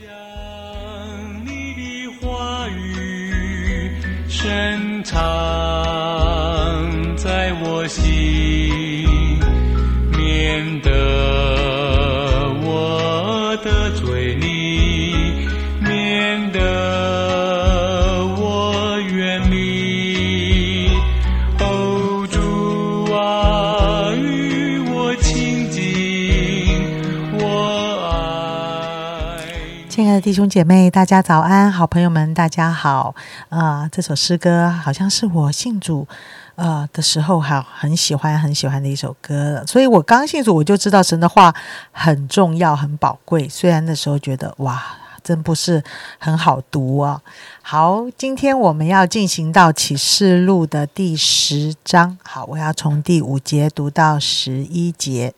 想你的话语深藏。弟兄姐妹，大家早安！好朋友们，大家好。啊、这首诗歌好像是我信主呃的时候，好很喜欢很喜欢的一首歌。所以我刚信主，我就知道神的话很重要、很宝贵。虽然那时候觉得哇，真不是很好读啊。好，今天我们要进行到启示录的第十章。好，我要从第五节读到十一节。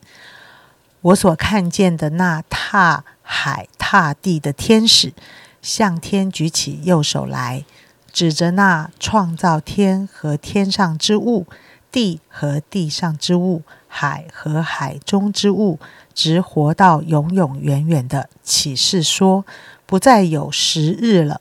我所看见的那踏海踏地的天使，向天举起右手来，指着那创造天和天上之物、地和地上之物、海和海中之物，直活到永永远远的启示说：不再有时日了。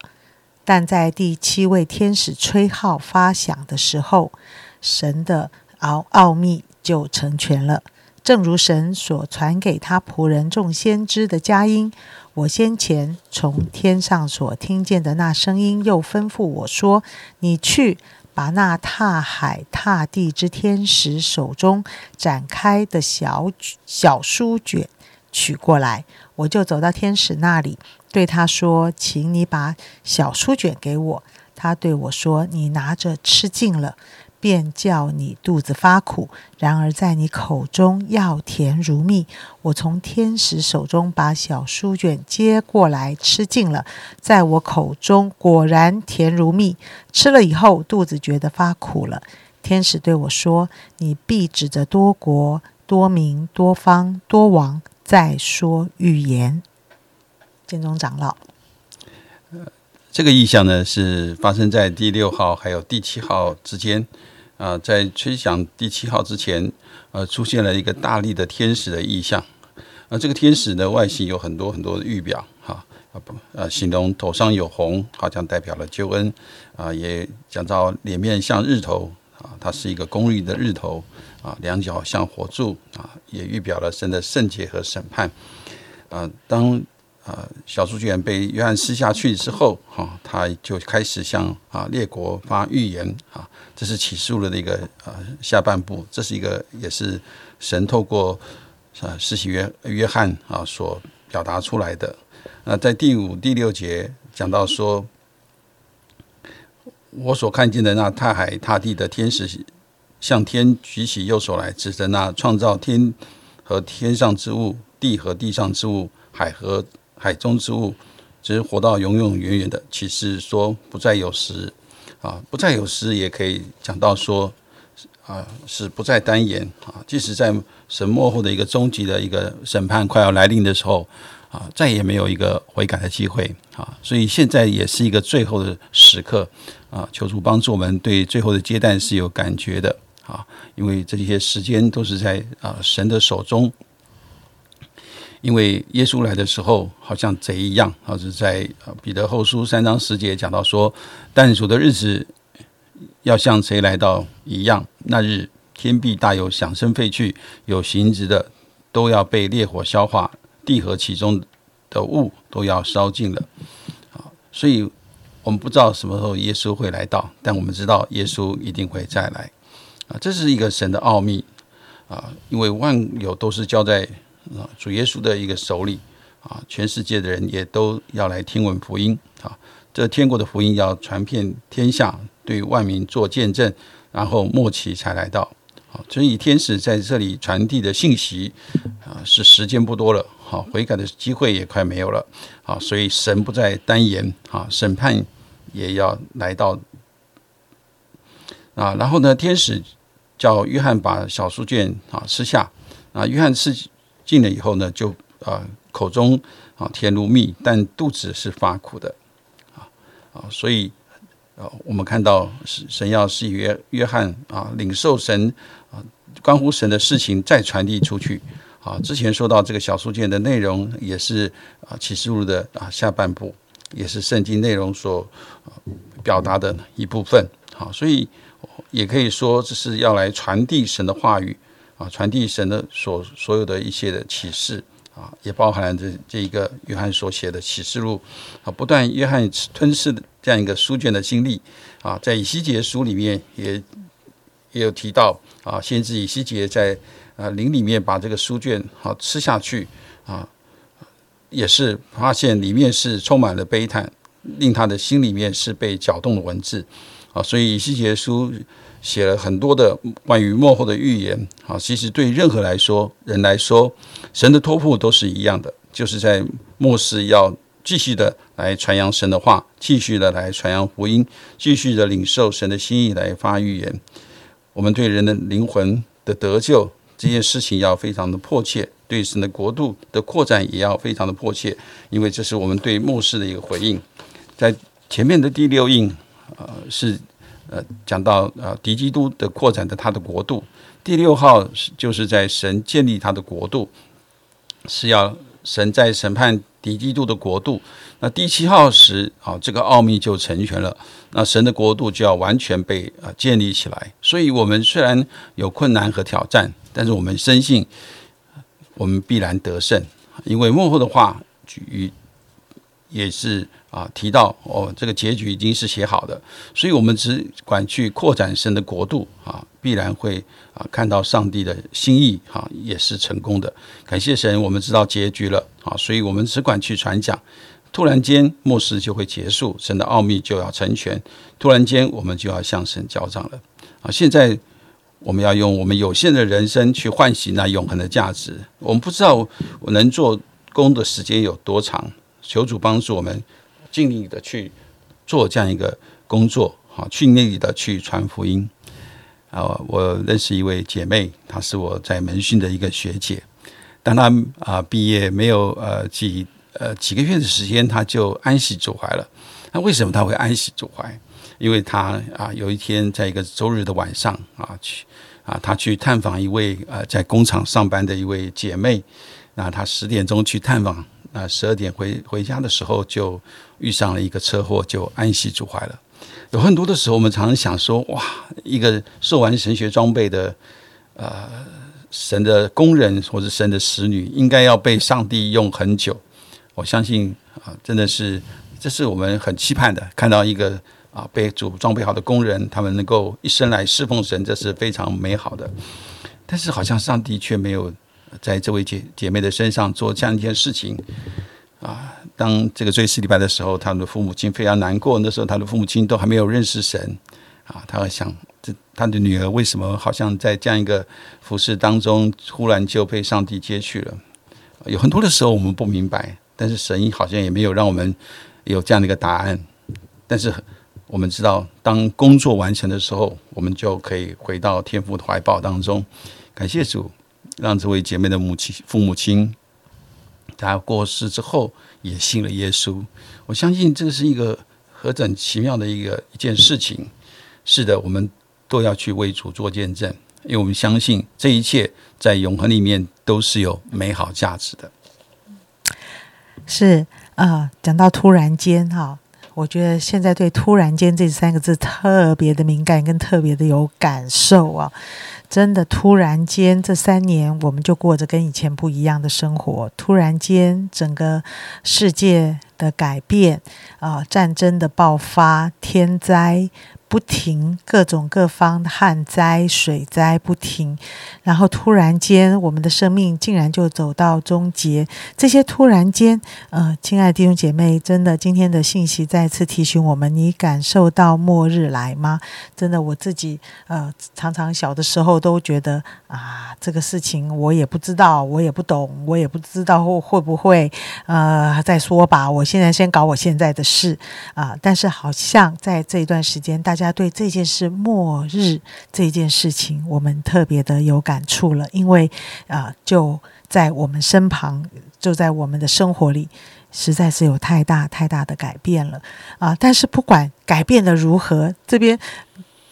但在第七位天使吹号发响的时候，神的奥奥秘就成全了。正如神所传给他仆人众先知的佳音，我先前从天上所听见的那声音，又吩咐我说：“你去把那踏海踏地之天使手中展开的小小书卷取过来。”我就走到天使那里，对他说：“请你把小书卷给我。”他对我说：“你拿着吃尽了。”便叫你肚子发苦，然而在你口中要甜如蜜。我从天使手中把小书卷接过来，吃尽了，在我口中果然甜如蜜。吃了以后，肚子觉得发苦了。天使对我说：“你必指着多国、多民、多方、多王，再说预言。”建中长老，这个意象呢，是发生在第六号还有第七号之间。啊、在吹响第七号之前，呃，出现了一个大力的天使的意象。啊、这个天使的外形有很多很多的预表，哈，啊不，呃，形容头上有红，好像代表了救恩。啊、也讲到脸面像日头，啊，它是一个公义的日头。啊，两脚像火柱，啊，也预表了神的圣洁和审判。啊，当啊，小书卷被约翰撕下去之后，哈、他就开始向啊列国发预言啊，这是起诉了的一个啊下半部，这是一个也是神透过啊施洗约约翰啊所表达出来的。那在第五、第六节讲到说，我所看见的那踏海踏地的天使，向天举起右手来，指着那创造天和天上之物、地和地上之物、海和海中之物，只是活到永永远远的其实说，不再有时啊，不再有时，也可以讲到说啊，是不再单言啊。即使在神末后的一个终极的一个审判快要来临的时候啊，再也没有一个悔改的机会啊。所以现在也是一个最后的时刻啊，求主帮助我们对最后的接待是有感觉的啊，因为这些时间都是在啊神的手中。因为耶稣来的时候，好像贼一样，好，是在彼得后书三章十节讲到说，但主的日子要像贼来到一样，那日天必大有响声废去，有形质的都要被烈火消化，地和其中的物都要烧尽了。啊，所以我们不知道什么时候耶稣会来到，但我们知道耶稣一定会再来。啊，这是一个神的奥秘啊，因为万有都是交在。啊，主耶稣的一个手里啊，全世界的人也都要来听闻福音啊。这天国的福音要传遍天下，对万民做见证，然后末期才来到。好，所以天使在这里传递的信息啊，是时间不多了，好，悔改的机会也快没有了。好，所以神不再单言啊，审判也要来到啊。然后呢，天使叫约翰把小书卷啊吃下啊，约翰吃。进了以后呢，就啊口中啊甜如蜜，但肚子是发苦的，啊啊，所以啊我们看到神要是约约翰啊领受神啊关乎神的事情再传递出去啊，之前说到这个小书卷的内容，也是啊启示录的啊下半部，也是圣经内容所表达的一部分。好，所以也可以说这是要来传递神的话语啊，传递神的所所有的一些的启示啊，也包含了这这一个约翰所写的启示录啊，不断约翰吞噬的这样一个书卷的经历啊，在以西结书里面也也有提到啊，先知以西结在啊林里面把这个书卷好吃下去啊，也是发现里面是充满了悲叹，令他的心里面是被搅动的文字。啊，所以以西结书写了很多的关于幕后的预言。啊，其实对任何来说人来说，神的托付都是一样的，就是在末世要继续的来传扬神的话，继续的来传扬福音，继续的领受神的心意来发预言。我们对人的灵魂的得救这件事情要非常的迫切，对神的国度的扩展也要非常的迫切，因为这是我们对末世的一个回应。在前面的第六印。呃，是呃，讲到呃，敌基督的扩展的他的国度。第六号是就是在神建立他的国度，是要神在审判敌基督的国度。那第七号时，啊，这个奥秘就成全了，那神的国度就要完全被啊建立起来。所以，我们虽然有困难和挑战，但是我们深信我们必然得胜，因为幕后的话与也是。啊，提到哦，这个结局已经是写好的，所以我们只管去扩展神的国度啊，必然会啊看到上帝的心意哈，也是成功的。感谢神，我们知道结局了啊，所以我们只管去传讲。突然间，末世就会结束，神的奥秘就要成全。突然间，我们就要向神交账了啊！现在我们要用我们有限的人生去唤醒那永恒的价值。我们不知道我能做工的时间有多长，求主帮助我们。尽力的去做这样一个工作，好，尽力的去传福音。啊，我认识一位姐妹，她是我在门训的一个学姐。当她啊毕业没有呃几呃几个月的时间，她就安息主怀了。那为什么她会安息主怀？因为她啊有一天在一个周日的晚上啊去啊她去探访一位呃在工厂上班的一位姐妹。那他十点钟去探访。那十二点回回家的时候，就遇上了一个车祸，就安息主怀了。有很多的时候，我们常常想说：哇，一个受完神学装备的呃神的工人或者神的使女，应该要被上帝用很久。我相信啊，真的是这是我们很期盼的，看到一个啊被主装备好的工人，他们能够一生来侍奉神，这是非常美好的。但是好像上帝却没有。在这位姐姐妹的身上做这样一件事情啊，当这个追思礼拜的时候，他的父母亲非常难过。那时候他的父母亲都还没有认识神啊，他会想，这他的女儿为什么好像在这样一个服饰当中，忽然就被上帝接去了？有很多的时候我们不明白，但是神好像也没有让我们有这样的一个答案。但是我们知道，当工作完成的时候，我们就可以回到天父的怀抱当中。感谢主。让这位姐妹的母亲、父母亲，她过世之后也信了耶稣。我相信这是一个何等奇妙的一个一件事情。是的，我们都要去为主做见证，因为我们相信这一切在永恒里面都是有美好价值的。是啊，讲到突然间哈，我觉得现在对“突然间”这三个字特别的敏感，跟特别的有感受啊。真的，突然间这三年，我们就过着跟以前不一样的生活。突然间，整个世界的改变，啊，战争的爆发，天灾。不停，各种各方旱灾、水灾不停，然后突然间，我们的生命竟然就走到终结。这些突然间，呃，亲爱的弟兄姐妹，真的，今天的信息再次提醒我们：你感受到末日来吗？真的，我自己呃，常常小的时候都觉得啊，这个事情我也不知道，我也不懂，我也不知道会会不会呃再说吧。我现在先搞我现在的事啊，但是好像在这一段时间，大家。家对这件事末日这件事情，我们特别的有感触了，因为啊，就在我们身旁，就在我们的生活里，实在是有太大太大的改变了啊！但是不管改变的如何，这边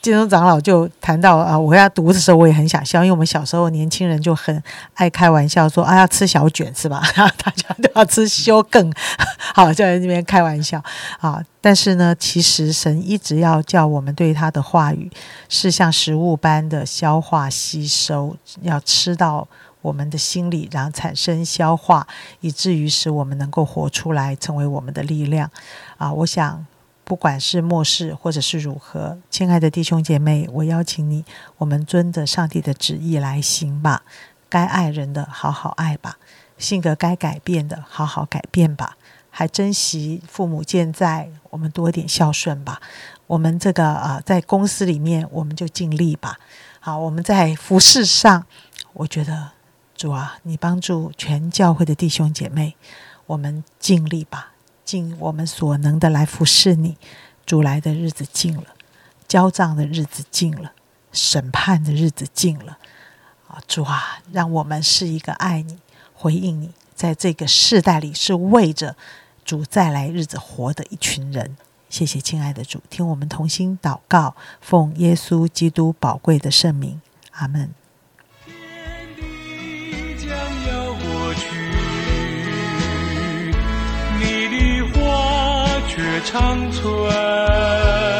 金钟长老就谈到啊，我要读的时候我也很想笑，因为我们小时候年轻人就很爱开玩笑说啊要吃小卷是吧？大家都要吃修更，好就在那边开玩笑啊。但是呢，其实神一直要叫我们对他的话语是像食物般的消化吸收，要吃到我们的心里，然后产生消化，以至于使我们能够活出来，成为我们的力量啊。我想。不管是末世或者是如何，亲爱的弟兄姐妹，我邀请你，我们遵着上帝的旨意来行吧。该爱人的好好爱吧，性格该改变的好好改变吧。还珍惜父母健在，我们多点孝顺吧。我们这个呃，在公司里面，我们就尽力吧。好，我们在服饰上，我觉得主啊，你帮助全教会的弟兄姐妹，我们尽力吧。尽我们所能的来服侍你，主来的日子近了，交账的日子近了，审判的日子近了。啊，主啊，让我们是一个爱你、回应你，在这个世代里是为着主再来日子活的一群人。谢谢亲爱的主，听我们同心祷告，奉耶稣基督宝贵的圣名，阿门。长存，